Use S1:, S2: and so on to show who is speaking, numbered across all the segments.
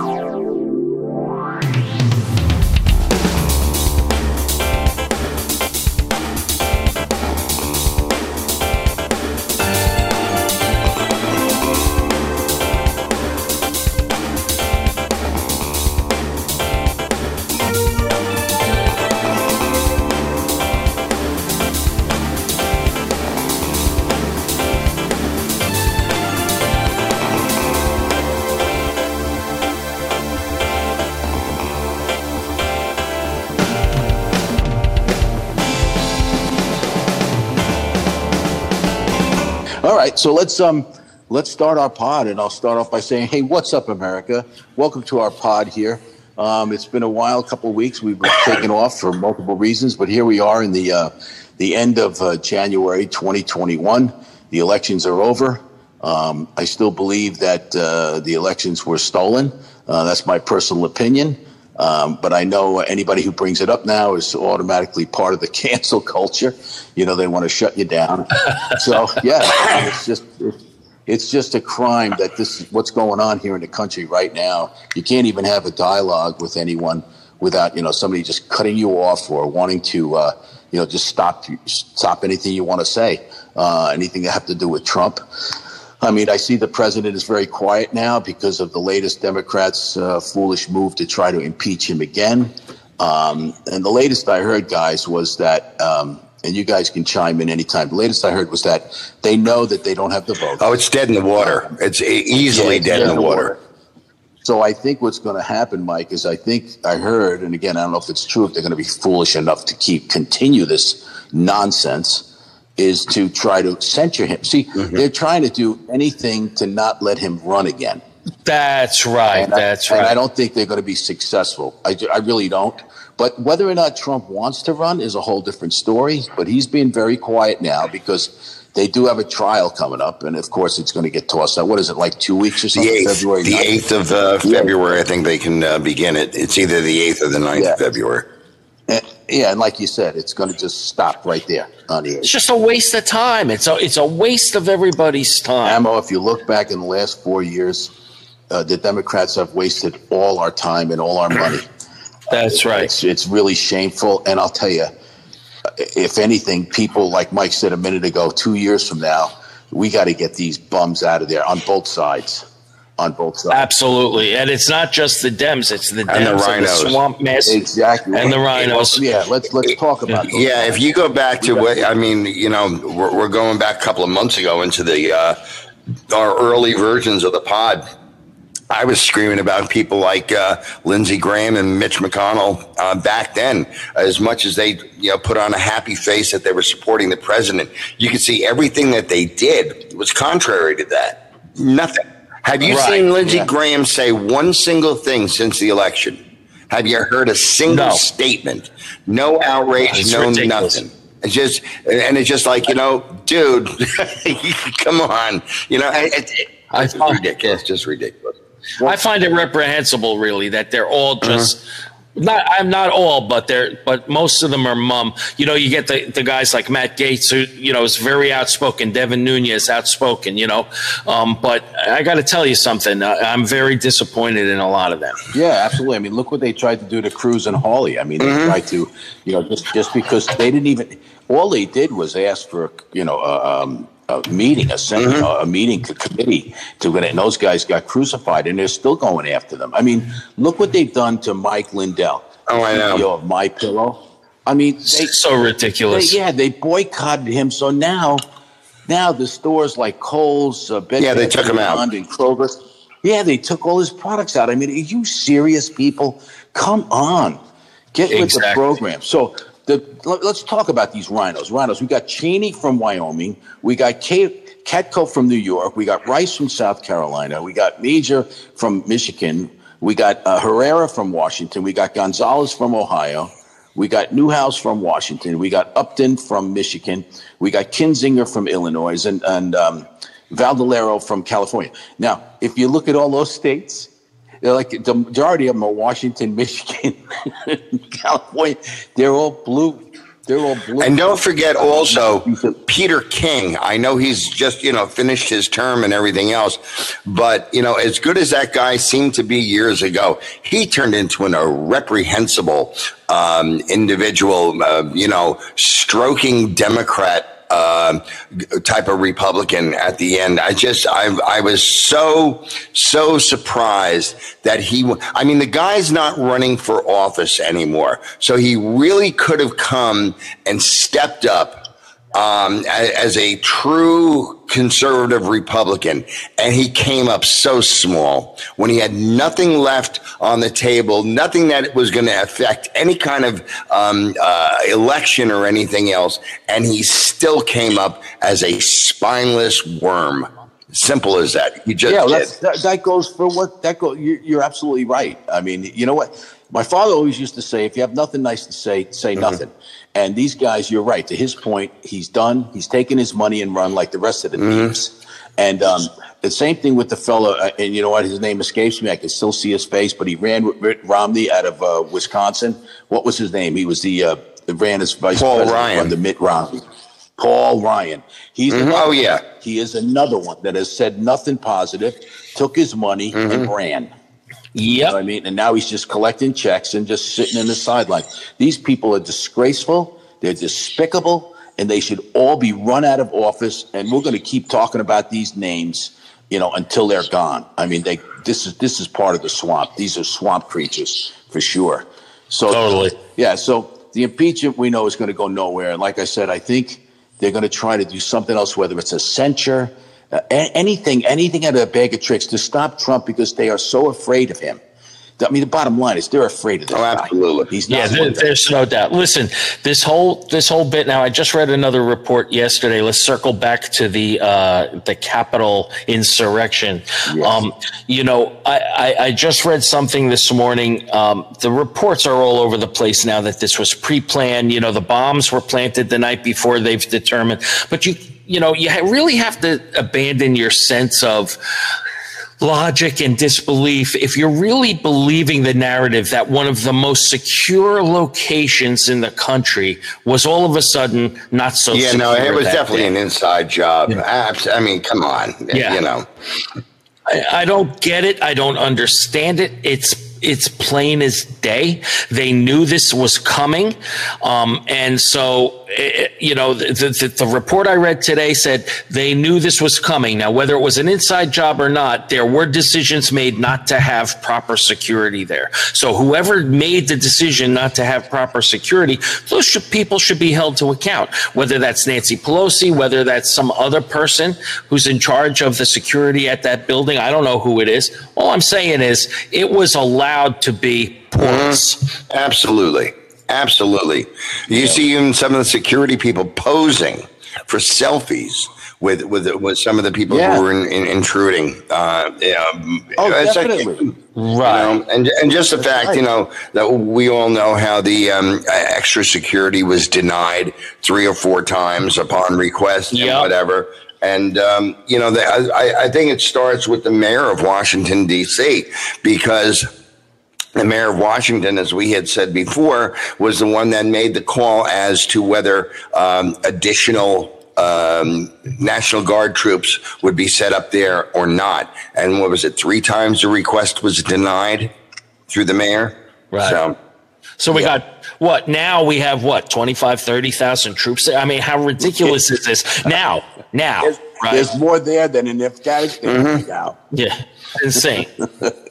S1: right, so let's um let's start our pod, and I'll start off by saying, hey, what's up, America? Welcome to our pod here. Um, it's been a while, a couple of weeks. We've been taken off for multiple reasons, but here we are in the uh, the end of uh, January 2021. The elections are over. Um, I still believe that uh, the elections were stolen. Uh, that's my personal opinion. Um, but I know anybody who brings it up now is automatically part of the cancel culture. You know, they want to shut you down. so yeah, it's just it's just a crime that this is what's going on here in the country right now. You can't even have a dialogue with anyone without you know somebody just cutting you off or wanting to uh, you know just stop stop anything you want to say, uh, anything that have to do with Trump. I mean, I see the president is very quiet now because of the latest Democrats' uh, foolish move to try to impeach him again. Um, and the latest I heard, guys, was that, um, and you guys can chime in anytime. The latest I heard was that they know that they don't have the vote.
S2: Oh, it's dead in the water. It's easily yeah, it's dead, dead, in the water. water.
S1: So I think what's going to happen, Mike, is I think I heard, and again, I don't know if it's true, if they're going to be foolish enough to keep continue this nonsense is to try to censure him. See, mm-hmm. they're trying to do anything to not let him run again.
S3: That's right.
S1: And
S3: that's
S1: I,
S3: right.
S1: I don't think they're going to be successful. I, I really don't. But whether or not Trump wants to run is a whole different story. But he's being very quiet now because they do have a trial coming up, and of course, it's going to get tossed out. What is it like two weeks or something?
S2: The 8th, February the 8th of uh, February, yeah. I think they can uh, begin it. It's either the 8th or the 9th yeah. of February.
S1: And, yeah, and like you said, it's going to just stop right there on the
S3: It's just a waste of time. It's a it's a waste of everybody's time.
S1: Ammo, if you look back in the last four years, uh, the Democrats have wasted all our time and all our money.
S3: That's right.
S1: It's, it's really shameful. And I'll tell you, if anything, people like Mike said a minute ago, two years from now, we got to get these bums out of there on both sides on both sides.
S3: Absolutely, and it's not just the Dems; it's the Dems and the, rhinos. the swamp mess,
S1: exactly,
S3: and the rhinos.
S1: Yeah, let's let's talk about. Those
S2: yeah, if you go back to what I mean, you know, we're, we're going back a couple of months ago into the uh, our early versions of the pod. I was screaming about people like uh, Lindsey Graham and Mitch McConnell uh, back then. As much as they, you know, put on a happy face that they were supporting the president, you could see everything that they did was contrary to that. Nothing. Have you right. seen Lindsey yeah. Graham say one single thing since the election? Have you heard a single no. statement? No outrage, no ridiculous. nothing. It's just, and it's just like, you know, dude, come on. You know, it, it, it's ridiculous. It's just ridiculous.
S3: I find it reprehensible, really, that they're all uh-huh. just uh-huh not I'm not all, but they're but most of them are mum. You know, you get the, the guys like Matt Gaetz, who you know is very outspoken. Devin Nunes outspoken. You know, um, but I got to tell you something. Uh, I'm very disappointed in a lot of them.
S1: Yeah, absolutely. I mean, look what they tried to do to Cruz and Hawley. I mean, they mm-hmm. tried to, you know, just just because they didn't even all they did was ask for you know uh, um, a meeting, a, mm-hmm. a meeting a committee to get it. And those guys got crucified, and they're still going after them. I mean, look what they've done to Mike Lindell,
S2: oh, I know.
S1: Of My Pillow. I mean, they,
S3: so ridiculous.
S1: They, yeah, they boycotted him. So now, now the stores like Kohl's, uh,
S2: Bed yeah, they took him out,
S1: and Kroger. Yeah, they took all his products out. I mean, are you serious, people? Come on, get exactly. with the program. So the, let's talk about these rhinos. Rhinos. We got Cheney from Wyoming. We got Kate, from New York. We got Rice from South Carolina. We got Major from Michigan. We got uh, Herrera from Washington. We got Gonzalez from Ohio. We got Newhouse from Washington. We got Upton from Michigan. We got Kinzinger from Illinois and, and um, Valdolero from California. Now, if you look at all those states, like the majority of them are Washington, Michigan, California. They're all blue. They're all blue.
S2: and don't forget also Peter King. I know he's just you know finished his term and everything else, but you know as good as that guy seemed to be years ago, he turned into an, a reprehensible um, individual. Uh, you know, stroking Democrat uh, type of Republican at the end. I just, I, I was so, so surprised that he, I mean, the guy's not running for office anymore. So he really could have come and stepped up um, as a true conservative Republican, and he came up so small when he had nothing left on the table, nothing that was going to affect any kind of um, uh, election or anything else, and he still came up as a spineless worm. Simple as that. You just
S1: yeah, that, that, goes for what that goes. You're, you're absolutely right. I mean, you know what? My father always used to say, "If you have nothing nice to say, say mm-hmm. nothing." And these guys, you're right. To his point, he's done. He's taken his money and run like the rest of the mm-hmm. teams. And um, the same thing with the fellow. Uh, and you know what? His name escapes me. I can still see his face. But he ran with Mitt Romney out of uh, Wisconsin. What was his name? He was the uh, ran as vice
S2: Paul
S1: president
S2: Ryan.
S1: under Mitt Romney. Paul Ryan. He's
S2: mm-hmm. oh yeah.
S1: One. He is another one that has said nothing positive. Took his money mm-hmm. and ran.
S3: Yep.
S1: You know I mean, and now he's just collecting checks and just sitting in the sideline. These people are disgraceful. They're despicable and they should all be run out of office. And we're going to keep talking about these names, you know, until they're gone. I mean, they this is this is part of the swamp. These are swamp creatures for sure. So
S3: totally,
S1: yeah. So the impeachment we know is going to go nowhere. And like I said, I think they're going to try to do something else, whether it's a censure, uh, anything, anything out of a bag of tricks to stop Trump because they are so afraid of him. I mean, the bottom line is they're afraid of this. Oh,
S2: absolutely.
S1: Guy. He's
S3: yeah, there, there's no doubt. Listen, this whole this whole bit. Now, I just read another report yesterday. Let's circle back to the uh, the Capitol insurrection. Yes. Um, you know, I, I, I, just read something this morning. Um, the reports are all over the place now that this was pre-planned. You know, the bombs were planted the night before. They've determined, but you you know, you really have to abandon your sense of logic and disbelief if you're really believing the narrative that one of the most secure locations in the country was all of a sudden not so
S2: yeah no it was definitely day. an inside job yeah. i mean come on yeah. you know
S3: I, I don't get it i don't understand it it's it's plain as day. They knew this was coming. Um, and so, it, eh, eh, you know, the, the, the, report I read today said they knew this was coming. Now, whether it was an inside job or not, there were decisions made not to have proper security there. So whoever made the decision not to have proper security, those should, people should be held to account, whether that's Nancy Pelosi, whether that's some other person who's in charge of the security at that building. I don't know who it is. All I'm saying is it was allowed to be porous.
S2: Mm-hmm. Absolutely. Absolutely. You yeah. see even some of the security people posing for selfies with with with some of the people yeah. who were in, in, intruding. Uh, yeah,
S1: oh, definitely.
S2: Like, right. You know, and and just the That's fact, right. you know, that we all know how the um, extra security was denied three or four times upon request yep. and whatever. And, um, you know, the, I, I think it starts with the mayor of Washington, D.C., because the mayor of Washington, as we had said before, was the one that made the call as to whether um, additional um, National Guard troops would be set up there or not. And what was it? Three times the request was denied through the mayor.
S3: Right. So, so we yeah. got what? Now we have what? 25, 30,000 troops? I mean, how ridiculous is this? Now, now.
S1: There's, right? there's more there than in Afghanistan mm-hmm. now.
S3: Yeah insane.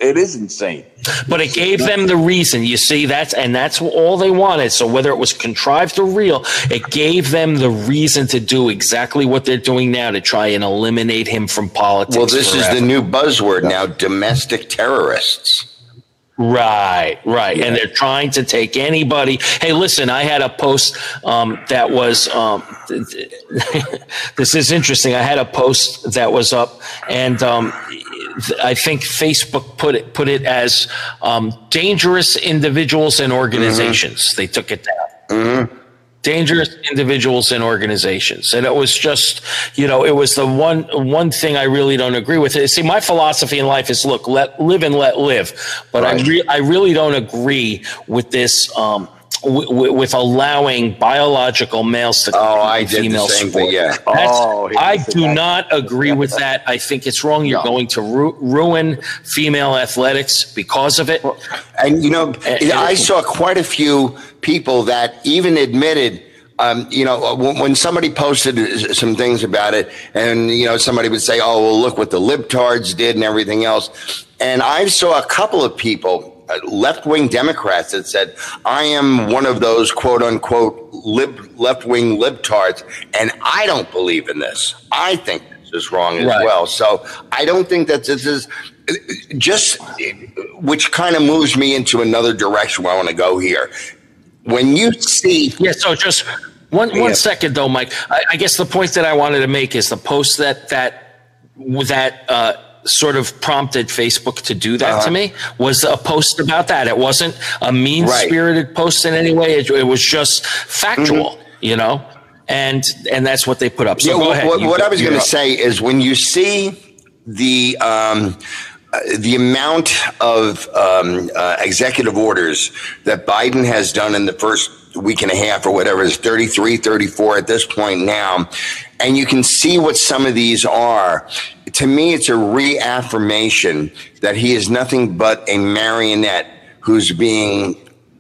S1: it is insane.
S3: But it gave them the reason. You see, that's and that's all they wanted. So whether it was contrived or real, it gave them the reason to do exactly what they're doing now to try and eliminate him from politics.
S2: Well, this forever. is the new buzzword now: domestic terrorists.
S3: Right, right. Yeah. And they're trying to take anybody. Hey, listen, I had a post um, that was, um, this is interesting. I had a post that was up, and um, I think Facebook put it, put it as um, dangerous individuals and organizations. Mm-hmm. They took it down. Mm-hmm dangerous individuals and organizations and it was just you know it was the one one thing i really don't agree with it see my philosophy in life is look let live and let live but right. i re- i really don't agree with this um w- with allowing biological males to
S2: Oh, I did the
S3: female
S2: same
S3: sport.
S2: thing, yeah.
S3: That's-
S1: Oh,
S3: I do
S1: that.
S3: not agree with that. I think it's wrong. You're
S1: No.
S3: going to ru- ruin female athletics because of it.
S2: And you know,
S3: And-
S2: I saw quite a few people that even admitted. Um, you know, when, when somebody posted some things about it, and you know, somebody would say, "Oh, well, look what the libtards did and everything else," and I saw a couple of people, uh, left-wing Democrats, that said, "I am one of those quote unquote lib, left-wing libtards, and I don't believe in this. I think this is wrong as
S3: Right.
S2: well." So I don't think that this is just, which kind of moves me into another direction where I want to go here. When you see,
S3: Yeah. So just one
S2: Yeah.
S3: one second though, Mike. I, I guess the point that I wanted to make is the post that that that uh, sort of prompted Facebook to do that
S2: Uh-huh.
S3: to me was a post about that. It wasn't a mean spirited post in any way. It, it was just factual, you know. And and that's what they put up. So
S2: Yeah,
S3: ahead.
S2: what, what
S3: go-
S2: I was going to say is when you see the um, uh, the amount of um, uh, executive orders that Biden has done in the first week and a half or whatever is 33, 34 at this point now, and you can see what some of these are. To me, it's a reaffirmation that he is nothing but a marionette who's being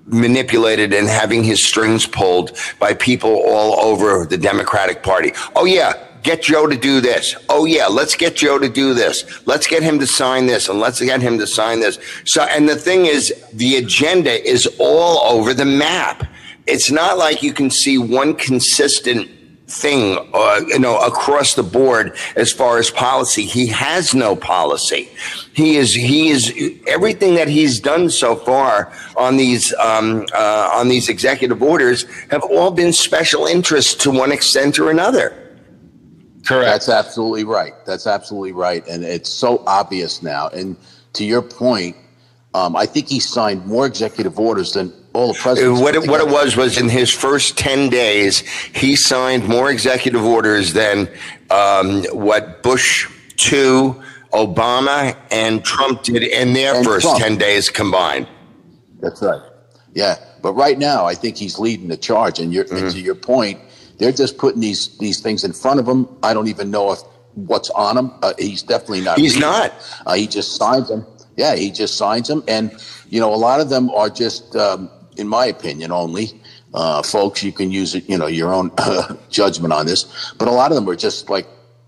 S2: manipulated and having his strings pulled by people all over the Democratic Party. Oh, yeah, get Joe to do this. Oh, yeah, let's get Joe to do this. Let's get him to sign this and let's get him to sign this. So, and the thing is, the agenda is all over the map. It's not like you can see one consistent thing, uh, you know, across the board as far as policy. He has no policy. He is he is everything that he's done so far on these um, uh, on these executive orders have all been special interests to one extent or another.
S3: correct.
S1: That's absolutely right. That's absolutely right, and it's so obvious now. And to your point, um, I think he signed more executive orders than all the
S2: Uh,
S1: presidents.
S2: What it, what it was was in his first 10 days, he signed more executive orders than um, what Bush 2, Obama, and Trump did in their
S1: And
S2: first
S1: Trump.
S2: 10 days combined.
S1: That's right. Yeah, but right now, I think he's leading the charge. And, you're, and to your point, they're just putting these these things in front of him. I don't even know if what's on him. Uh, he's definitely not.
S2: He's
S1: reading
S2: not.
S1: Uh, he just signs them. Yeah, he just signs them, and you know, a lot of them are just, um, in my opinion, only. Uh, folks, you can use it, you know, your own uh, judgment on this, but a lot of them are just like,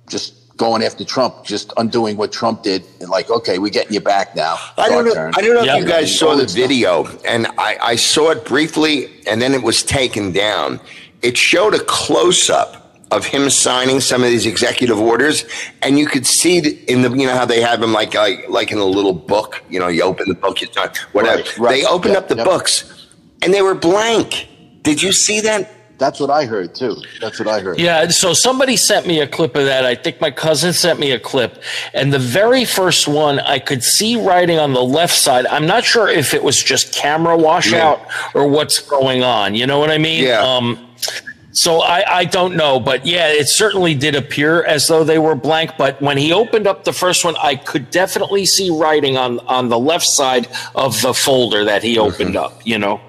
S1: just going after Trump, just undoing what Trump did, and like, okay, we're getting you back now.
S2: I don't know.
S1: turn.
S2: I don't know
S3: Yeah.
S2: if you guys saw the video, and I, I saw it briefly, and then it was taken down. It showed a close up of him signing some of these executive orders, and you could see in the you know how they have him like like, like in a little book. You know, you open the book, you sign whatever.
S1: Right, right.
S2: They opened
S1: Yep,
S2: up the
S1: yep.
S2: books, and they were blank. Did you see that?
S1: That's what I heard too. That's what I heard.
S3: Yeah, so somebody sent me a clip of that. I think my cousin sent me a clip. And the very first one, I could see writing on the left side. I'm not sure if it was just camera washout or what's going on. You know what I mean?
S2: Yeah.
S3: Um, so I, I don't know, but yeah, it certainly did appear as though they were blank. But when he opened up the first one, I could definitely see writing on on the left side of the folder that he opened up. You know.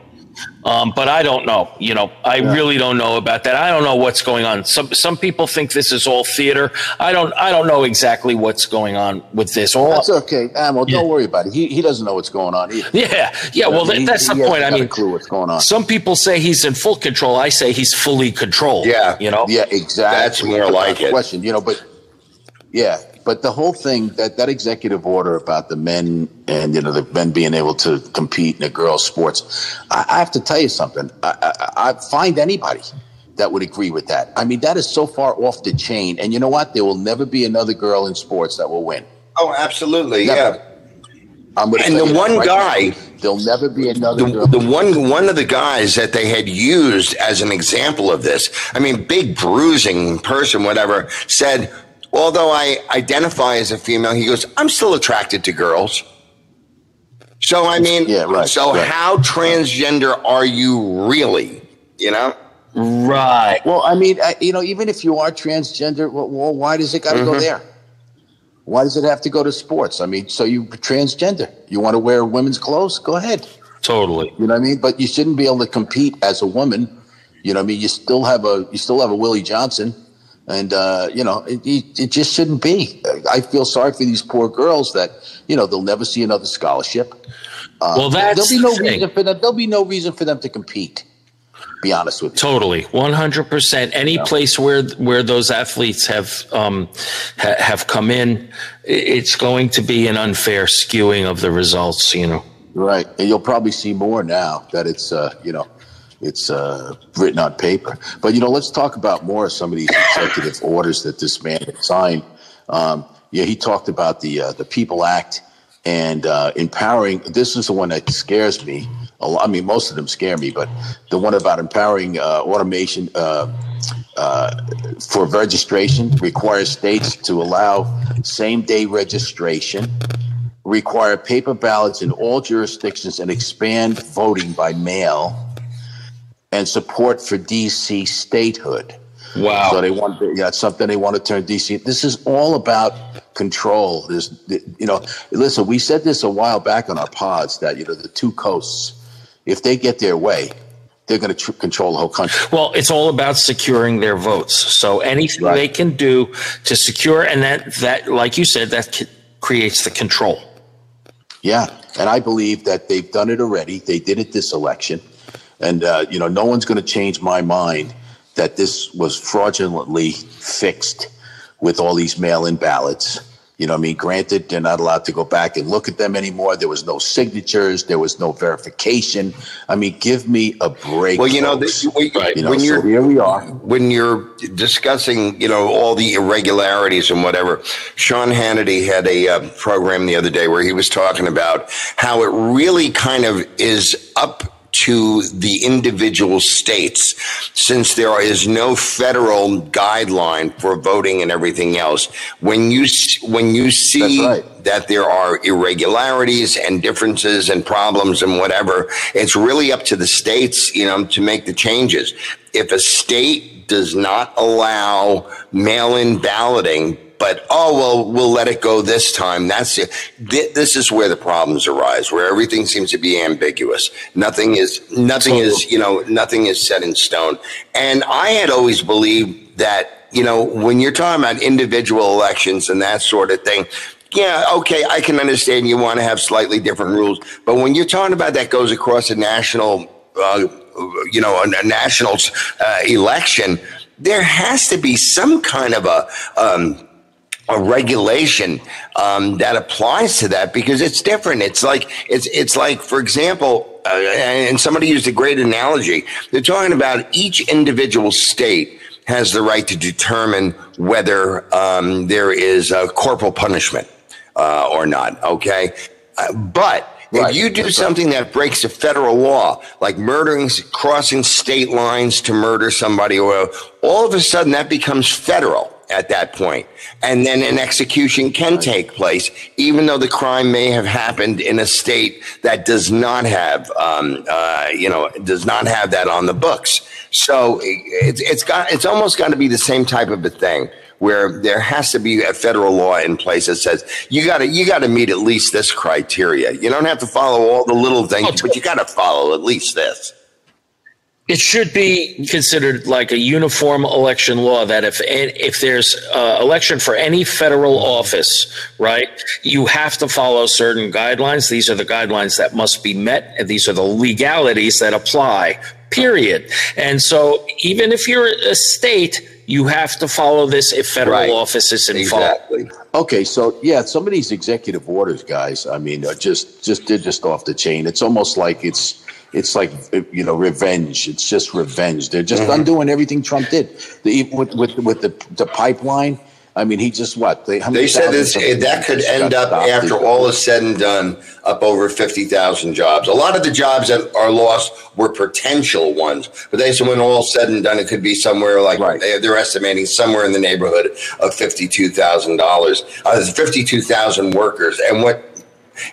S3: Um, but I don't know. You know, I really don't know about that. I don't know what's going on. Some some people think this is all theater. I don't. I don't know exactly what's going on with this. All
S1: That's okay. Amo,
S3: Yeah.
S1: don't worry about it. He, he doesn't know what's going on either.
S3: yeah, yeah. Well,
S1: He-
S3: that's
S1: he
S3: the point.
S1: hasn't
S3: I
S1: got a
S3: mean,
S1: clue what's going on.
S3: some people say he's in full control. I say he's fully controlled.
S2: Yeah.
S3: you know.
S1: Yeah, exactly.
S2: That's more like it.
S1: Question, you know, but yeah, but the whole thing that that executive order about the men and you know the men being able to compete in the girls' sports, I, I have to tell you something. I, I, I find anybody that would agree with that. I mean, that is so far off the chain, and you know what? There will never be another girl in sports that will win.
S2: Oh, absolutely.
S1: Never.
S2: Yeah.
S1: I'm gonna
S2: And the one
S1: right
S2: guy-
S1: now. there'll never be another
S2: the, the one one of the guys that they had used as an example of this i mean big bruising person whatever said although i identify as a female he goes i'm still attracted to girls so i mean
S1: Yeah, right,
S2: so
S1: right.
S2: how transgender are you really you know
S3: Right.
S1: Well, I mean, I, you know, even if you are transgender, well, well why does it got to
S2: Mm-hmm.
S1: go there? Why does it have to go to sports? I mean, so you transgender, you want to wear women's clothes? Go ahead.
S3: Totally.
S1: You know what I mean? But you shouldn't be able to compete as a woman. You know what I mean? You still have a you still have a Willie Johnson, and uh, you know it, it just shouldn't be. I feel sorry for these poor girls that you know they'll never see another scholarship.
S3: Uh, well, that's
S1: there'll be no
S3: the
S1: reason for them. There'll be no reason for them to compete. Be honest with you.
S3: Totally, one hundred percent. Any yeah. place where where those athletes have um, ha- have come in, it's going to be an unfair skewing of the results. You know.
S1: Right, and you'll probably see more now that it's uh, you know it's uh, written on paper. But you know, let's talk about more of some of these executive orders that this man signed. Um, yeah, he talked about the uh, the People Act and uh, empowering. This is the one that scares me. I mean, most of them scare me, but the one about empowering uh, automation uh, uh, for registration requires states to allow same day registration, require paper ballots in all jurisdictions, and expand voting by mail, and support for DC statehood.
S3: Wow.
S1: So they want, yeah, it's something they want to turn DC. This is all about control. There's, you know, listen, we said this a while back on our pods that, you know, the two coasts, if they get their way, they're going to tr- control the whole country.
S3: Well, it's all about securing their votes. So anything right. they can do to secure, and that, that, like you said, that c- creates the control.
S1: Yeah. And I believe that they've done it already. They did it this election. And, uh, you know, no one's going to change my mind that this was fraudulently fixed with all these mail-in ballots. You know, I mean, granted, they're not allowed to go back and look at them anymore. There was no signatures. There was no verification. I mean, give me a break.
S2: Well, you know, this,
S1: right. you know when you're here we are.
S2: When you're discussing, you know, all the irregularities and whatever, Sean Hannity had a uh, program the other day where he was talking about how it really kind of is up to the individual states since there is no federal guideline for voting and everything else when you when you see right. that there are irregularities and differences and problems and whatever it's really up to the states you know to make the changes if a state does not allow mail-in balloting but oh well we'll let it go this time. That's it. This is where the problems arise where everything seems to be ambiguous. Nothing is nothing is you know nothing is set in stone. And i had always believed that you know when you're talking about individual elections and that sort of thing yeah, okay, I can understand you want to have slightly different rules, but when you're talking about that goes across a national, uh, you know, a, a national uh, election, there has to be some kind of a um, a regulation um, that applies to that because it's different. It's like it's it's like for example, uh, and somebody used a great analogy. They're talking about each individual state has the right to determine whether um, there is a corporal punishment uh, or not. Okay, uh, but. Right. If you do That's something right. that breaks a federal law, like murdering, crossing state lines to murder somebody, or all of a sudden that becomes federal at that point. And then an execution can take place, even though the crime may have happened in a state that does not have, um, uh, you know, does not have that on the books. So it's, it's got, it's almost got to be the same type of a thing where there has to be a federal law in place that says you got to you got to meet at least this criteria. You don't have to follow all the little things, but you got to follow at least this
S3: it should be considered like a uniform election law that if if there's uh, election for any federal office, right, you have to follow certain guidelines. These are the guidelines that must be met, and these are the legalities that apply. Period. And so, even if you're a state, you have to follow this if federal right. office is involved.
S1: Exactly. Okay, so yeah, some of these executive orders, guys. I mean, just just they're just off the chain. It's almost like it's it's like you know revenge. It's just revenge. They're just mm-hmm. undoing everything Trump did. The, with with with the the pipeline. I mean, he just what
S2: they, they said this, that could end up after all is said and done up over fifty thousand jobs. A lot of the jobs that are lost were potential ones, but they said when all said and done, it could be somewhere like right. they're estimating somewhere in the neighborhood of fifty two thousand dollars. Uh, fifty two thousand workers, and what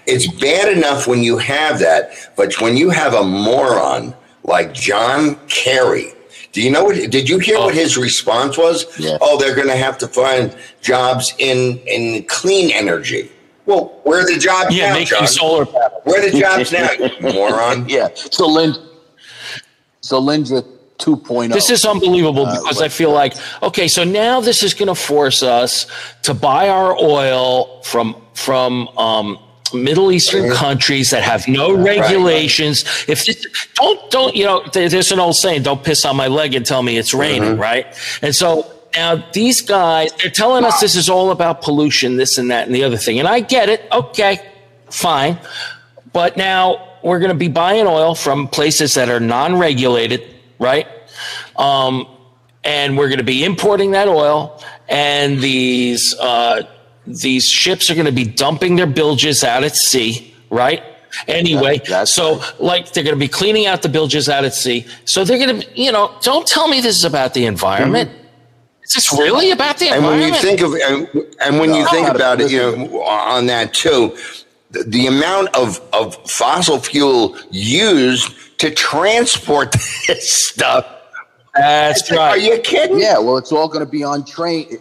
S2: it's bad enough when you have that, but when you have a moron like John Kerry, do you know what? Did you hear oh. what his response was? Yeah. Oh, they're going to have to find jobs in in clean energy. Well, where are the jobs
S3: Yeah,
S2: now,
S3: making
S2: John?
S3: solar panels.
S2: Where are the jobs now, moron?
S1: Yeah. So Lynn, so Lindra 2.0.
S3: This is unbelievable
S1: Uh,
S3: because I feel like okay, so now this is going to force us to buy our oil from from um, Middle Eastern countries that have no regulations. If this, don't don't you know, there's an old saying, "Don't piss on my leg and tell me it's raining," right? And so now these guys they're telling us this is all about pollution, this and that and the other thing, and I get it. Okay, fine, but now we're going to be buying oil from places that are non-regulated, right? Um, and we're going to be importing that oil, and these uh, these ships are going to be dumping their bilges out at sea, right? Anyway,
S1: That- that's
S3: so like they're going to be cleaning out the bilges out at sea. So they're going to, you know, don't tell me this is about the environment. Mm-hmm. Is this really about the
S2: And when you think of and, and when you
S1: No,
S2: think about it, you know, on that too, the, the amount of of fossil fuel used to transport this stuff.
S3: That's right.
S2: Are you kidding?
S1: Yeah, well, it's all going to be on train.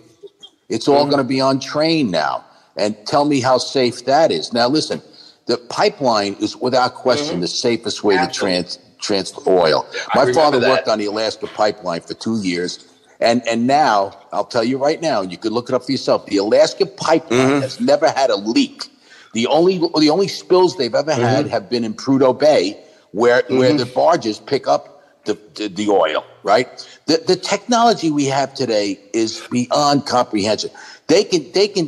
S1: It's all
S3: Mm-hmm.
S1: going to be on train now. And tell me how safe that is. Now, listen, the pipeline is without question the safest way to trans transfer oil. My father
S2: that.
S1: worked on the Alaska pipeline for two years. And, and now, I'll tell you right now, and you could look it up for yourself. The Alaska pipeline
S2: Mm-hmm.
S1: has never had a leak. The only the only spills they've ever had
S2: Mm-hmm.
S1: have been in Prudhoe Bay, where where the barges pick up the, the, the oil, right? The, the technology we have today is beyond comprehension. They can, they can,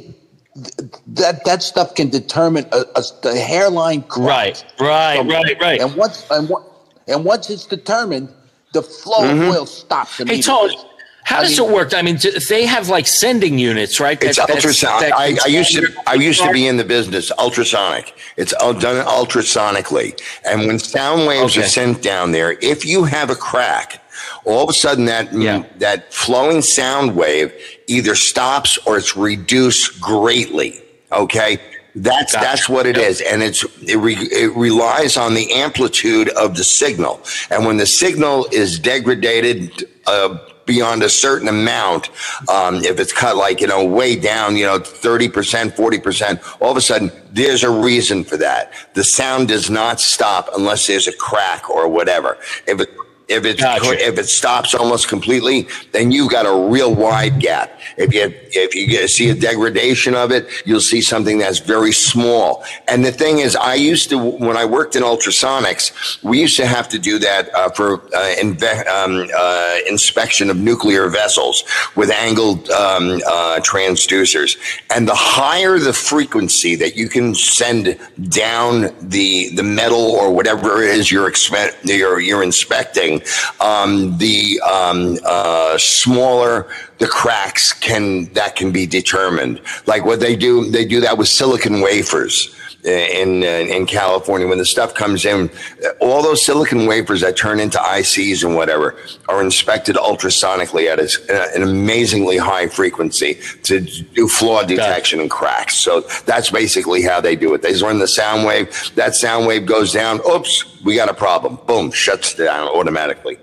S1: th- that, that stuff can determine a, a, the hairline crop.
S3: Right, right,
S1: from-
S3: right, right.
S1: And once, and, on- and once it's determined, the flow mm-hmm. of oil stops
S3: Hey. Tony, how
S1: I
S3: does
S1: mean-
S3: it work? I mean, they have like sending units, right?
S2: It's
S3: that- that's-
S2: ultrasound.
S3: that
S2: I, I used to. I used to be in the business. Ultrasonic. It's all done ultrasonically. And when sound waves
S3: Okay.
S2: are sent down there, if you have a crack, all of a sudden that
S3: Yeah.
S2: that flowing sound wave either stops or it's reduced greatly. Okay. That's
S3: Gotcha.
S2: that's what it
S3: Yep.
S2: is, and it's it, re, it relies on the amplitude of the signal. And when the signal is degraded uh, beyond a certain amount, um, if it's cut like you know way down, you know thirty percent, forty percent, all of a sudden there's a reason for that. The sound does not stop unless there's a crack or whatever. If it if it's
S3: Gotcha.
S2: if it stops almost completely, then you've got a real wide gap. If you if you see a degradation of it, you'll see something that's very small. And the thing is, I used to when I worked in ultrasonics, we used to have to do that uh, for uh, inve- um, uh, inspection of nuclear vessels with angled um, uh, transducers. And the higher the frequency that you can send down the the metal or whatever it is you're expe- you're, you're inspecting, um, the um, uh, smaller the cracks can that can be determined. Like what they do, they do that with silicon wafers eh, in uh, in California when the stuff comes in. Eh, all those silicon wafers that turn into ICs and whatever are inspected ultrasonically at a, an amazingly high frequency to do flaw detection and cracks. So that's basically how they do it. They run the sound wave. That sound wave goes down. Oops, we got a problem. Boom, shuts down automatically.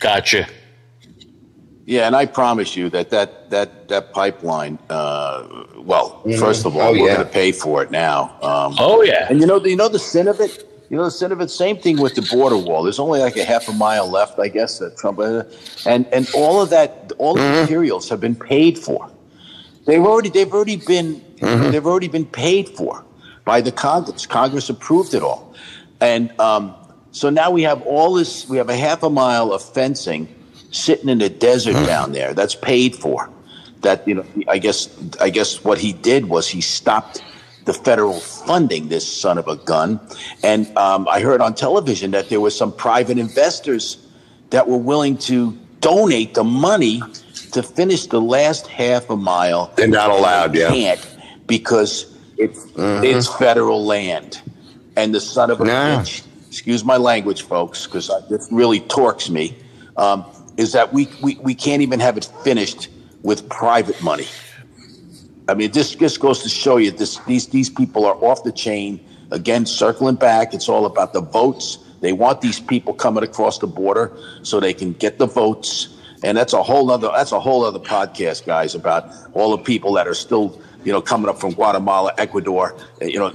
S3: Gotcha.
S1: Yeah, and I promise you that that that that pipeline. Uh, well, first of all,
S2: Oh,
S1: we're
S2: yeah.
S1: going to pay for it now. Um,
S3: Oh yeah.
S1: And you know, you know the sin of it. You know the sin of it. Same thing with the border wall. There's only like a half a mile left, I guess. That Trump uh, and and all of that, all the materials have been paid for. They've already they've already been they've already been paid for by the Congress. Congress approved it all, and um, so now we have all this. We have a half a mile of fencing sitting in the desert down there. That's paid for. That you know, I guess I guess what he did was he stopped the federal funding this son of a gun, and um, I heard on television that there was some private investors that were willing to donate the money to finish the last half a mile.
S2: They're not allowed,
S1: They
S2: yeah.
S1: can't because it's it's federal land, and the son of a
S2: No.
S1: bitch. Excuse my language, folks, because this really torques me. Um, is that we, we we can't even have it finished with private money. I mean, this just goes to show you this. These these people are off the chain. Again, circling back, it's all about the votes. They want these people coming across the border so they can get the votes. And that's a whole other that's a whole other podcast, guys, about all the people that are still you know, coming up from Guatemala, Ecuador, you know,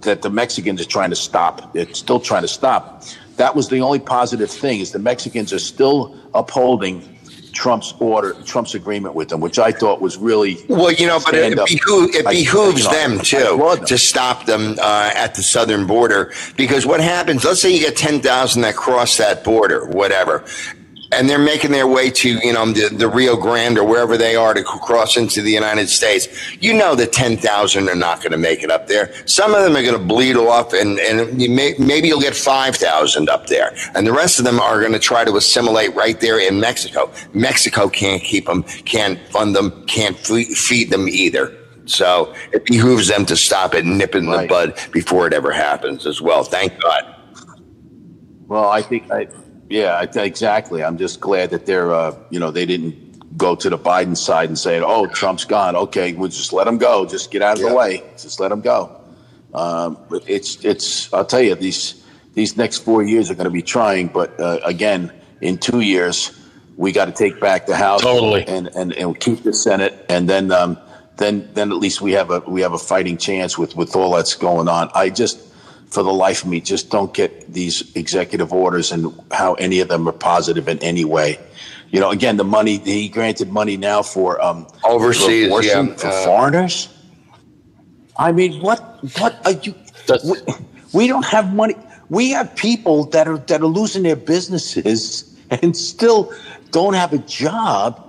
S1: that the Mexicans are trying to stop. It's still trying to stop. That was the only positive thing is the Mexicans are still upholding Trump's order, Trump's agreement with them, which I thought was really
S2: well. You know, but it, behoo- it behooves I, you know, them too them. to stop them uh, at the southern border because what happens? Let's say you get ten thousand that cross that border, whatever, and they're making their way to you know the, the, Rio Grande or wherever they are to cross into the United States, you know the ten thousand are not going to make it up there. Some of them are going to bleed off, and and you may, maybe you'll get five thousand up there, and the rest of them are going to try to assimilate right there in Mexico. Mexico can't keep them, can't fund them, can't feed them either. So it behooves them to stop it, nip it in right. the bud before it ever happens as well. Thank God.
S1: Well, I think I yeah, exactly. I'm just glad that they're, uh, you know, they didn't go to the Biden side and say, "Oh, Trump's gone. Okay, we'll just let him go. Just get out of yeah. the way. Just let him go." Um, it's, it's. I'll tell you, these these next four years are going to be trying. But uh, again, in two years, we got to take back the House
S3: totally
S1: and and, and keep the Senate, and then um, then then at least we have a we have a fighting chance with with all that's going on. I just for the life of me, just don't get these executive orders and how any of them are positive in any way. You know, again, the money he granted money now for um,
S2: overseas for, yeah.
S1: for uh, foreigners. I mean, what what are you? We, we don't have money. We have people that are that are losing their businesses and still don't have a job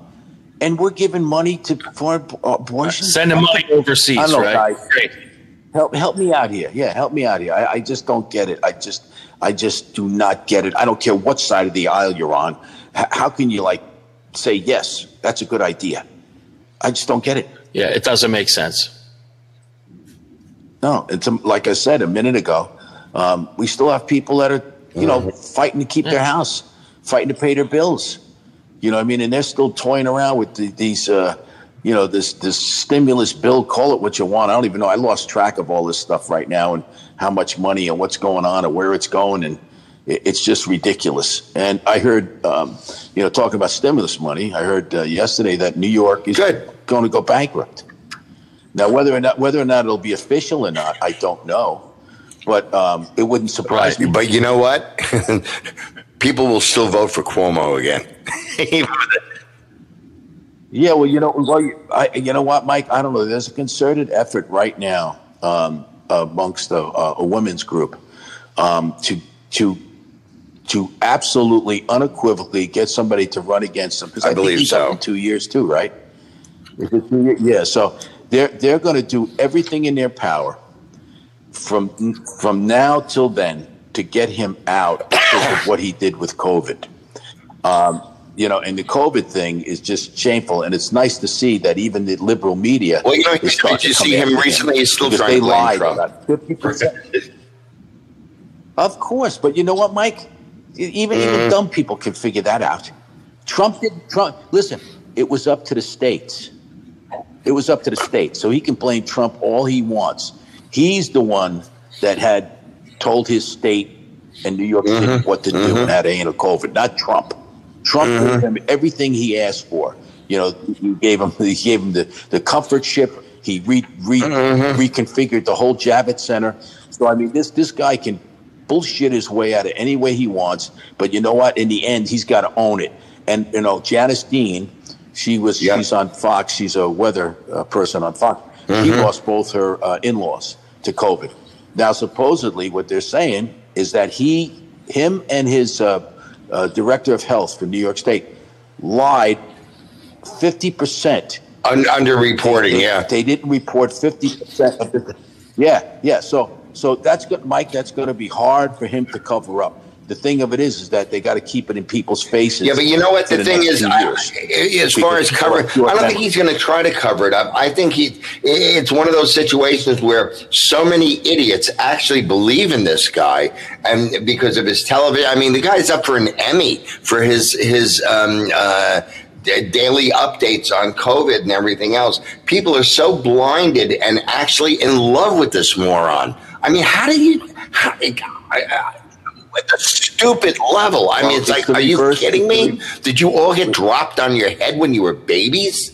S1: and we're giving money to foreign abortions.
S3: Send them money overseas, know, right? Guys. Great.
S1: Help help me out here. Yeah, help me out here. I, I just don't get it. I just I just do not get it. I don't care what side of the aisle you're on. H- how can you like say yes? That's a good idea. I just don't get it.
S3: Yeah, it doesn't make sense.
S1: No, it's like I said a minute ago. Um, we still have people that are you know mm-hmm. fighting to keep yeah. their house, fighting to pay their bills. You know, what I mean, and they're still toying around with the, these. Uh, you know, this this stimulus bill, call it what you want. I don't even know. I lost track of all this stuff right now and how much money and what's going on and where it's going, and it's just ridiculous. And I heard, um, you know, talking about stimulus money. I heard uh, yesterday that New York is Good. going to go bankrupt. Now, whether or not whether or not it'll be official or not, I don't know. But um, it wouldn't surprise me.
S2: But you know what? People will still vote for Cuomo again.
S1: Yeah, well, you know, well, I, you know what, Mike? I don't know. There's a concerted effort right now um, amongst a, a, women's group um, to to to absolutely unequivocally get somebody to run against them.
S2: Because I, I believe so.
S1: Two years too, right? Yeah. So they're they're going to do everything in their power from from now till then to get him out because of what he did with COVID. Um, you know, and the COVID thing is just shameful. And it's nice to see that even the liberal media.
S2: Well, you know, did you see him recently? He's still trying they to Trump. About 50%.
S1: of course. But you know what, Mike? Even, mm-hmm. even dumb people can figure that out. Trump did Trump. Listen, it was up to the states. It was up to the states. So he can blame Trump all he wants. He's the one that had told his state and New York City mm-hmm. what to do mm-hmm. and how to handle COVID, not Trump. Trump mm-hmm. gave him everything he asked for. You know, he gave him he gave him the, the comfort ship. He re, re, mm-hmm. reconfigured the whole Javits Center. So I mean, this this guy can bullshit his way out of any way he wants. But you know what? In the end, he's got to own it. And you know, Janice Dean, she was yeah. she's on Fox. She's a weather uh, person on Fox. Mm-hmm. He lost both her uh, in-laws to COVID. Now, supposedly, what they're saying is that he, him, and his uh, uh, director of health for New York State, lied 50%.
S2: under reporting,
S1: they,
S2: yeah.
S1: They didn't report 50% of the. Yeah, yeah. So, so that's good, Mike. That's going to be hard for him to cover up the thing of it is, is that they got to keep it in people's faces.
S2: Yeah, but you know what? The, thing is, I, as far as cover, I don't think he's going to try to cover it up. I think he, it's one of those situations where so many idiots actually believe in this guy, and because of his television, I mean, the guy's up for an Emmy for his his. Um, uh, daily updates on COVID and everything else. People are so blinded and actually in love with this moron. I mean, how do you? How, I, I, at a stupid level. I well, mean, it's, it's like, are you kidding me? Did you all get dropped on your head when you were babies?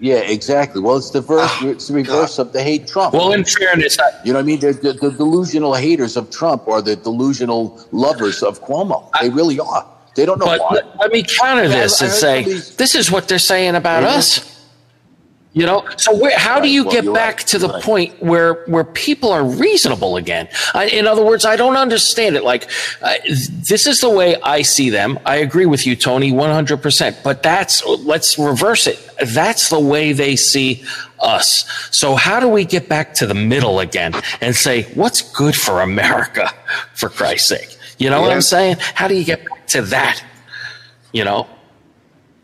S1: Yeah, exactly. Well, it's the verse. Ah, it's the reverse of the hate Trump.
S3: Well, in fairness, I,
S1: you know what I mean? They're, the the delusional haters of Trump are the delusional lovers of Cuomo. They really are. They don't know
S3: but
S1: why.
S3: let, let me counter this
S1: I
S3: and say this is what they're saying about us. You know, so where, how do you get back to the point where where people are reasonable again? I, in other words, I don't understand it. Like uh, this is the way I see them. I agree with you, Tony, one hundred percent. But that's let's reverse it. That's the way they see us. So how do we get back to the middle again and say what's good for America, for Christ's sake? You know what I'm saying? How do you get back to that? You know.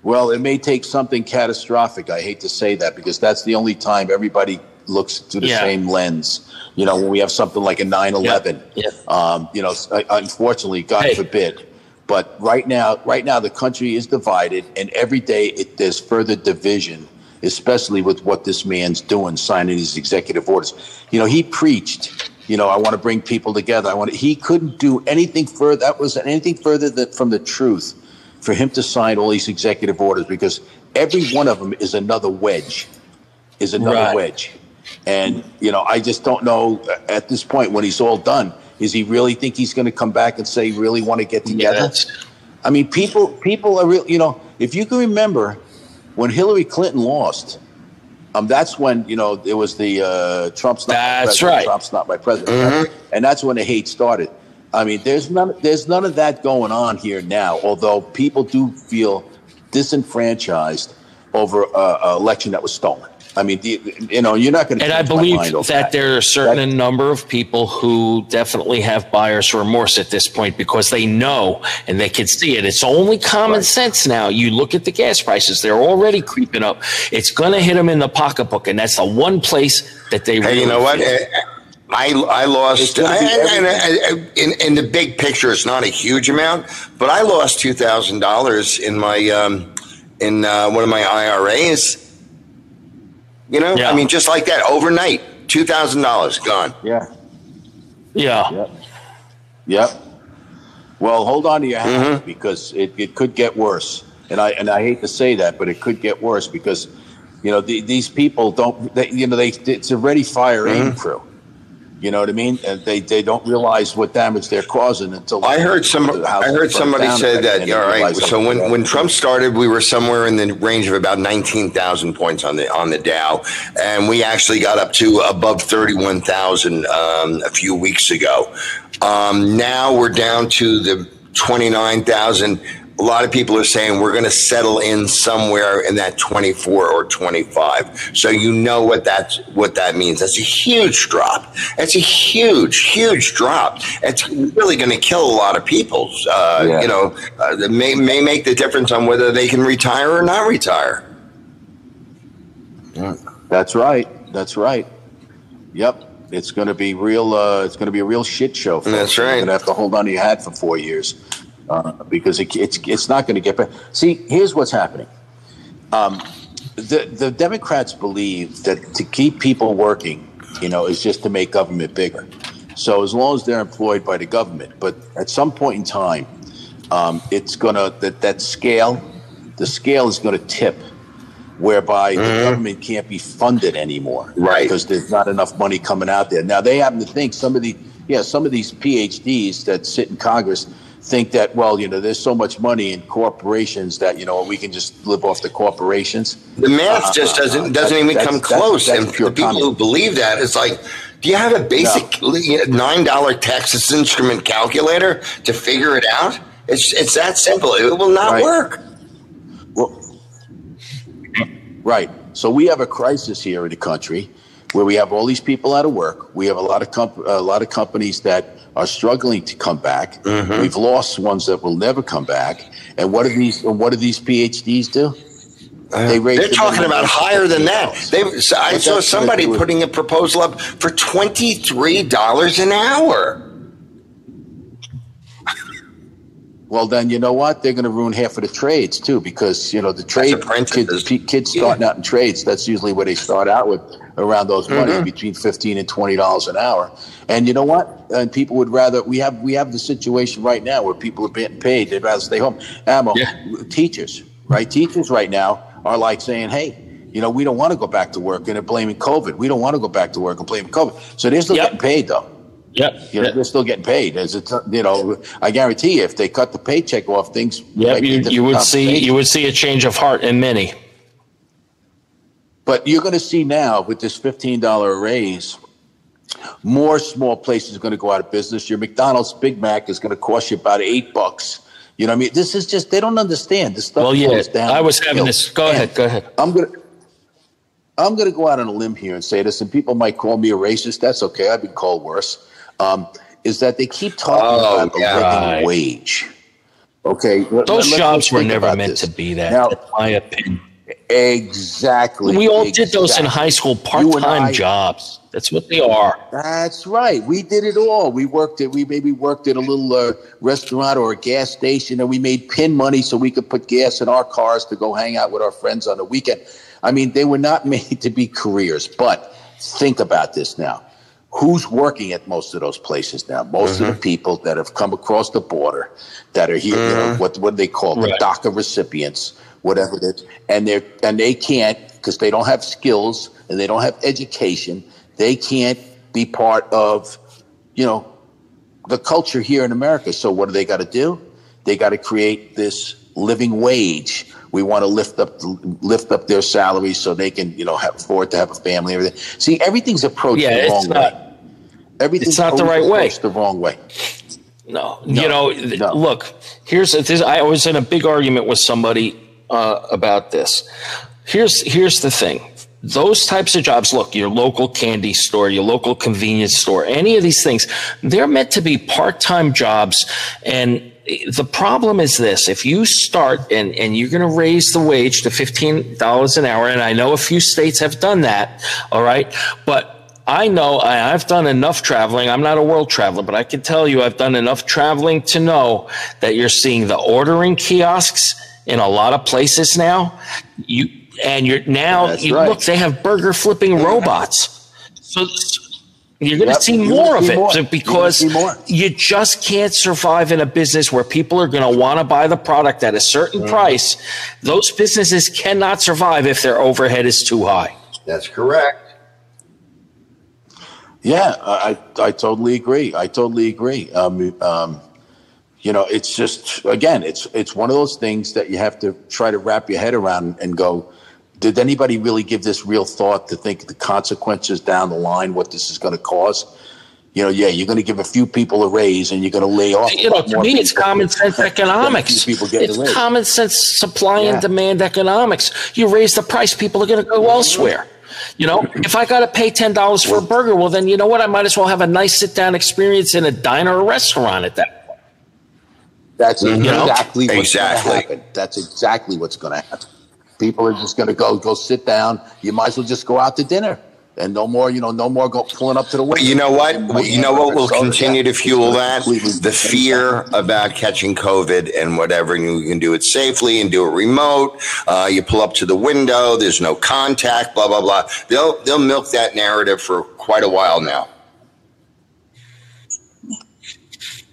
S1: Well, it may take something catastrophic. I hate to say that because that's the only time everybody looks through the
S3: Yeah.
S1: same lens. You know, when we have something like a 9 11,
S3: Yeah.
S1: um, you know, uh, unfortunately, God
S3: Hey.
S1: forbid. But right now, right now, the country is divided, and every day it, there's further division, especially with what this man's doing, signing these executive orders. You know, he preached. You know, I want to bring people together. I want. To, he couldn't do anything further. That was anything further than, from the truth for him to sign all these executive orders because every one of them is another wedge, is another
S3: Right.
S1: wedge. And, you know, I just don't know at this point when he's all done, is he really think he's going to come back and say, really want to get together?
S3: that's-
S1: I mean, people, people are real, you know, if you can remember when Hillary Clinton lost, um, that's when, you know, it was the uh, Trump's not my
S3: That's
S1: president,
S3: right.
S1: Trump's not my president. And that's when the hate started. I mean, there's none, there's none of that going on here now, although people do feel disenfranchised over a, a election that was stolen. I mean, the, you know, you're not going to.
S3: And I believe that there are a certain number of people who definitely have buyer's remorse at this point because they know and they can see it. It's only common
S1: Right.
S3: sense now. You look at the gas prices, they're already creeping up. It's going to hit them in the pocketbook. And that's the one place that they
S2: Hey,
S3: really
S2: you know what?
S3: feel.
S2: Eh, I I lost.
S1: gonna
S2: I,
S1: be
S2: and, and, and, in, in the big picture, it's not a huge amount, but I lost two thousand dollars in my um, in uh, one of my IRAs. You know,
S3: Yeah.
S2: I mean, just like that, overnight, two thousand dollars gone.
S1: Yeah.
S3: Yeah.
S1: Yep. Yep. Well, hold on to your hat
S2: Mm-hmm.
S1: because it, it could get worse. And I and I hate to say that, but it could get worse because, you know, the, these people don't. They, you know, they it's a ready, fire, aim
S2: Mm-hmm.
S1: crew. You know what I mean? And they they don't realize what damage they're causing until
S2: I heard some. I heard somebody say that. All right. So when, when Trump started, we were somewhere in the range of about nineteen thousand points on the on the Dow, and we actually got up to above thirty one thousand um, a few weeks ago. Um, now we're down to the twenty nine thousand. A lot of people are saying we're going to settle in somewhere in that 24 or 25. So you know what that's what that means. That's a huge drop. It's a huge, huge drop. It's really going to kill a lot of people. Uh,
S1: Yeah.
S2: You know, uh, may may make the difference on whether they can retire or not retire. Yeah.
S1: That's right. That's right. Yep. It's going to be real. Uh, it's going to be a real shit show. folks.
S2: That's right.
S1: You're going to have to hold on to your hat for four years uh, because it, it's it's not going to get better. See, here's what's happening. Um, the the Democrats believe that to keep people working, you know, is just to make government bigger. So as long as they're employed by the government, but at some point in time, um, it's going to that that scale, the scale is going to tip whereby the government can't be funded anymore,
S2: Mm-hmm. Right.
S1: Because there's not enough money coming out there. Now they happen to think some of the yeah some of these PhDs that sit in Congress think that well you know there's so much money in corporations that you know we can just live off the corporations.
S2: The math
S1: Uh,
S2: just doesn't
S1: uh,
S2: doesn't
S1: that's-
S2: even come
S1: that's-
S2: close.
S1: that's
S2: and
S1: pure
S2: the people who believe that, it's like, do you have a basic nine dollar Texas Instrument calculator to figure it out? It's it's that simple. It will not
S1: Right.
S2: work.
S1: Well, right. So we have a crisis here in the country where we have all these people out of work. We have a lot of comp- a lot of companies that are struggling to come back.
S2: Mm-hmm.
S1: We've lost ones that will never come back. And what do these and what do these PhDs do? they
S2: they're talking about higher than that. They, I
S1: What's
S2: saw somebody putting a proposal up for twenty three dollars an hour.
S1: Well, then you know what? They're going to ruin half of the trades too, because you know the trade kids, kids
S2: Yeah.
S1: starting out in trades. That's usually where they start out with around those money
S2: Mm-hmm.
S1: between fifteen and twenty dollars an hour. And you know what? And people would rather we have we have the situation right now where people are being paid. They'd rather stay home. Ammo
S3: Yeah.
S1: teachers, right? Teachers right now are like saying, "Hey, You know, we don't want to go back to work and they're blaming COVID. We don't want to go back to work and blaming COVID. So they're still
S3: Yep.
S1: getting paid though.
S3: Yeah,
S1: You know,
S3: Yep.
S1: they're still getting paid. As a, you know, I guarantee you, if they cut the paycheck off, things.
S3: Yep, you, you would see you would see a change of heart in many.
S1: But you're going to see now with this $15 raise, more small places are going to go out of business. Your McDonald's Big Mac is going to cost you about eight bucks. You know what I mean? This is just, they don't understand. This stuff
S3: Well, yeah,
S1: down.
S3: I was having this. Go
S1: And
S3: ahead, go ahead.
S1: I'm going to. I'm going to go out on a limb here and say this, and people might call me a racist. That's okay. I've been called worse. Um, is that they keep talking
S2: Oh,
S1: about the living
S3: Right.
S1: wage? Okay,
S3: Those
S1: let's-
S3: jobs were never meant
S1: this.
S3: to be that,
S1: Now,
S3: in my opinion.
S1: Exactly.
S3: We all did those in high school, part-time
S1: I-
S3: jobs. That's what they are.
S1: That's right. We did it all. We worked at we maybe worked at a little uh, restaurant or a gas station, and we made pin money so we could put gas in our cars to go hang out with our friends on the weekend. I mean, they were not made to be careers. But think about this now: who's working at most of those places now? Most of the people that have come across the border, that are here, you know, what what do they call?
S3: Right.
S1: the DACA recipients, whatever it is, and they and they can't because they don't have skills and they don't have education. They can't be part of, you know, the culture here in America. So what do they got to do? They got to create this living wage. We want to lift up lift up their salaries so they can, you know, have, afford to have a family. and Everything. See, everything's approached
S3: Yeah,
S1: the
S3: it's
S1: wrong
S3: not-
S1: way. Everything's
S3: it's not the right way.
S1: approached The wrong way.
S3: No,
S1: No,
S3: you know,
S1: no.
S3: look, here's this. I was in a big argument with somebody uh, about this. Here's here's the thing. Those types of jobs, look, your local candy store, your local convenience store, any of these things, they're meant to be part-time jobs. And the problem is this, if you start and, and you're going to raise the wage to $15 an hour, and I know a few states have done that. All right. But I know I, I've done enough traveling. I'm not a world traveler, but I can tell you I've done enough traveling to know that you're seeing the ordering kiosks in a lot of places now. You and you're now
S1: That's
S3: you
S1: right.
S3: look they have burger flipping robots. So you're going to
S1: Yep,
S3: see
S1: you're
S3: more of
S1: see
S3: it
S1: more.
S3: so because you just can't survive in a business where people are going to want to buy the product at a certain
S1: Mm-hmm.
S3: price. Those businesses cannot survive if their overhead is too high.
S2: That's correct.
S1: Yeah, I, I I totally agree. I totally agree. Um, um, you know, it's just again, it's it's one of those things that you have to try to wrap your head around and go. Did anybody really give this real thought to think the consequences down the line, what this is going to cause? You know, yeah, you're going to give a few people a raise, and you're going to lay off.
S3: you know, to me, it's common sense
S1: than a few
S3: economics. It's common sense supply
S1: Yeah.
S3: and demand economics. You raise the price, people are going to go elsewhere. You know, if I got to pay ten dollars for a burger, well, then you know what? I might as well have a nice sit down experience in a diner or restaurant at that. Point.
S1: That's
S3: know?
S1: exactly what's
S2: Exactly.
S1: going to happen. That's exactly what's going to happen. People are just going to go go sit down. You might as well just go out to dinner, and no more. You know, no more go pulling up to the window.
S2: But you know what?
S1: And
S2: Well, you know what will continue to fuel that? The fear about catching COVID and whatever. And you can do it safely and do it remote. Uh, you pull up to the window. There's no contact. Blah blah blah. They'll they'll milk that narrative for quite a while now.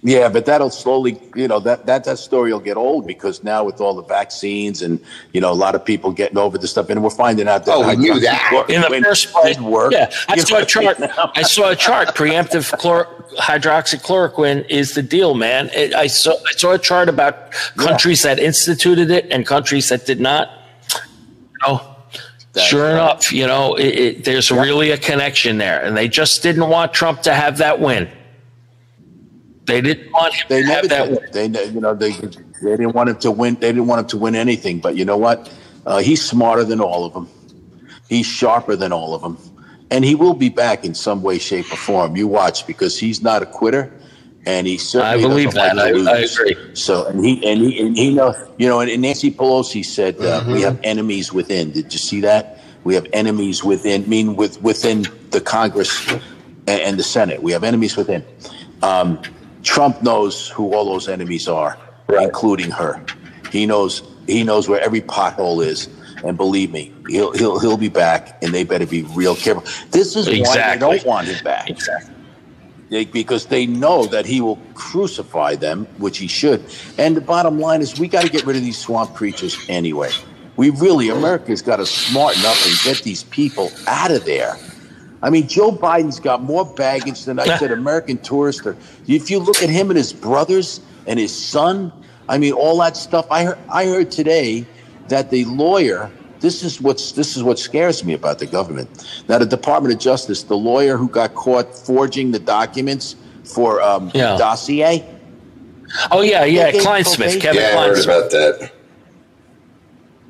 S1: Yeah, but that'll slowly, you know, that, that that story will get old because now with all the vaccines and you know a lot of people getting over the stuff, and we're finding out that
S2: Oh, we knew that.
S3: In the first place,
S1: did work.
S3: yeah, I saw a chart. I saw a chart. Preemptive chlor- hydroxychloroquine is the deal, man. It, I saw I saw a chart about countries that instituted it and countries that did not. Oh,
S1: That's
S3: sure
S1: right.
S3: enough, you know, it, it, there's really a connection there, and they just didn't want Trump to have that win. They didn't want him
S1: They
S3: to
S1: never
S3: have that
S1: did.
S3: win.
S1: They, you know, they they didn't want him to win. They didn't want him to win anything. But you know what? Uh, he's smarter than all of them. He's sharper than all of them, and he will be back in some way, shape, or form. You watch because he's not a quitter, and he certainly
S3: I believe
S1: doesn't like
S3: that. I- I agree.
S1: So, and he and he and he knows. You know, and Nancy Pelosi said uh,
S3: Mm-hmm.
S1: we have enemies within. Did you see that? We have enemies within. I mean, with within the Congress and, and the Senate, we have enemies within. Um, Trump knows who all those enemies are, including her. He knows he knows where every pothole is, and believe me, he'll he'll he'll be back, and they better be real careful. This is why they don't want him back.
S3: Exactly.
S1: They, because they know that he will crucify them, which he should. And the bottom line is, we got to get rid of these swamp creatures anyway. we really, America's got to smarten up and get these people out of there. I mean, Joe Biden's got more baggage than I said American tourister. If you look at him and his brothers and his son, I mean, all that stuff. I heard, I heard today that the lawyer. This is what's this is what scares me about the government. Now, the Department of Justice, the lawyer who got caught forging the documents for um,
S3: Yeah.
S1: dossier.
S3: Oh yeah, yeah.
S1: gave
S3: Clinesmith,
S1: probation.
S3: Kevin
S2: Yeah, I heard about that.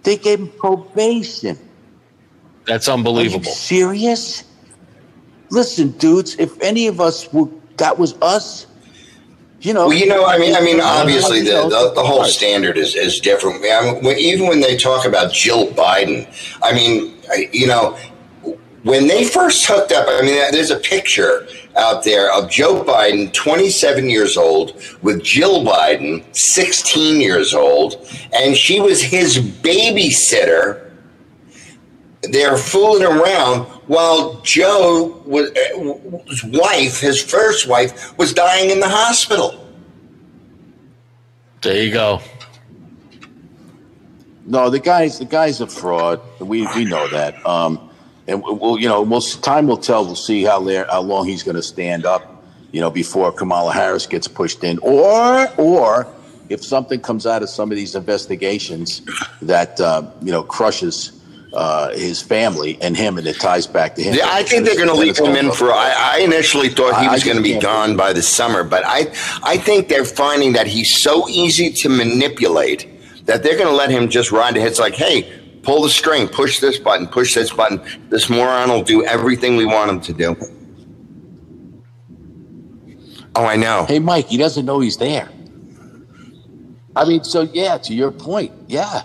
S1: They gave him probation.
S3: That's
S1: Are you
S3: unbelievable.
S1: serious? Listen, dudes, if any of us were, that was us, you know.
S2: Well, you know, I mean, I mean, obviously, the the, the whole standard is is different. I mean, when, even when they talk about Jill Biden, I mean, you know, when they first hooked up, I mean, there's a picture out there of Joe Biden, 27 years old, with Jill Biden, 16 years old, and she was his babysitter. They're fooling around while Joe was, his wife, his first wife, was dying in the hospital.
S3: There you go.
S1: No, the guy's the guy's a fraud. We we know that. Um, and we'll you know we'll time will tell. We'll see how there how long he's going to stand up. You know before Kamala Harris gets pushed in, or or if something comes out of some of these investigations that uh, you know crushes uh, his family and him, and it ties back to him.
S2: Yeah, I think they're going to leave him in for. I, I initially thought he was going to be gone by the summer, but I, I think they're finding that he's so easy to manipulate that they're going to let him just ride. It's like, hey, pull the string, push this button, push this button. This moron will do everything we want him to do. Oh, I know.
S1: Hey, Mike, he doesn't know he's there. I mean, so yeah, to your point, yeah.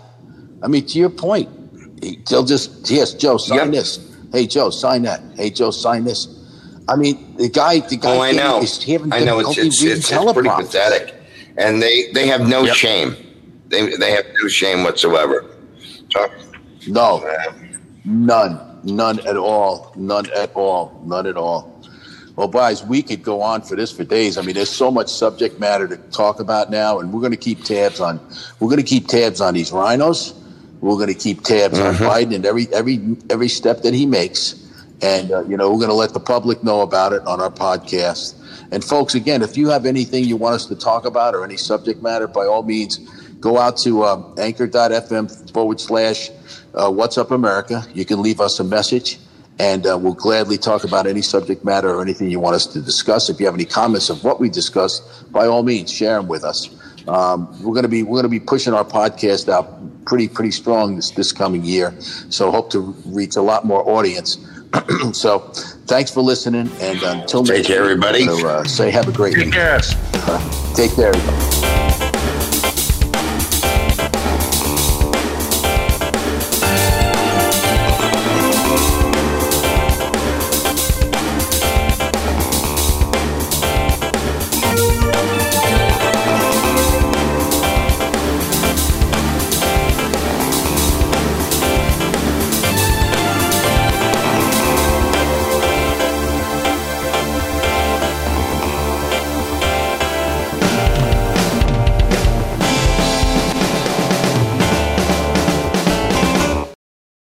S1: I mean, to your point, he, they'll just yes, Joe, sign
S2: Yep.
S1: this. Hey, Joe, sign that. Hey, Joe, sign this. I mean, the guy, the guy.
S2: Oh, I know.
S1: Is having
S2: I know. It's it's, it's, it's pretty pathetic, and they they have no
S3: Yep.
S2: shame. They they have no shame whatsoever. Talk-
S1: No, uh, none, none at all, none at all, none at all. Well, guys, we could go on for this for days. I mean, there's so much subject matter to talk about now, and we're going to keep tabs on. We're going to keep tabs on these RINOs. We're going to keep tabs on Biden and every every every step that he makes, and uh, you know we're going to let the public know about it on our podcast. And folks, again, if you have anything you want us to talk about or any subject matter, by all means, go out to uh, anchor.fm forward slash uh, What's Up America. You can leave us a message, and uh, we'll gladly talk about any subject matter or anything you want us to discuss. If you have any comments of what we discussed, by all means, share them with us. Um, we're going to be we're going to be pushing our podcast out pretty pretty strong this this coming year. So hope to reach a lot more audience. so thanks for listening, and until
S2: Take
S1: next
S2: care,
S1: week,
S2: everybody.
S1: So, uh, say have a great
S3: Take
S1: week.
S3: care.
S1: Take care. everybody.